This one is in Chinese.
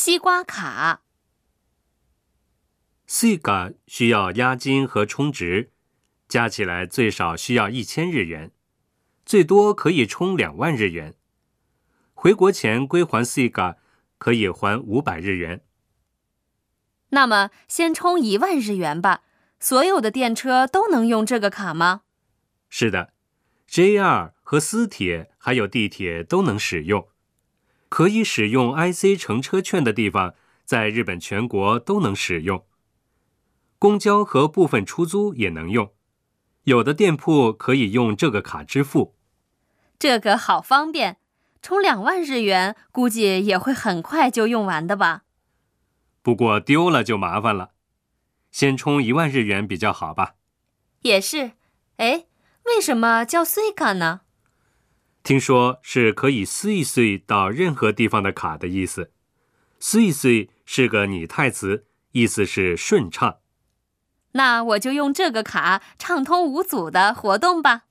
西瓜卡。Suica 需要押金和充值，加起来最少需要一千日元，最多可以充两万日元。回国前归还 Suica 可以还五百日元。那么先充一万日元吧。所有的电车都能用这个卡吗？是的，JR 和私铁还有地铁都能使用。可以使用 IC 乘车券的地方，在日本全国都能使用。公交和部分出租也能用，有的店铺可以用这个卡支付。这个好方便，充两万日元估计也会很快就用完的吧。不过丢了就麻烦了，先充一万日元比较好吧。也是，哎，为什么叫 Suica 呢？听说是可以撕一碎到任何地方的卡的意思。撕一碎是个拟态词，意思是顺畅。那我就用这个卡畅通无阻的活动吧。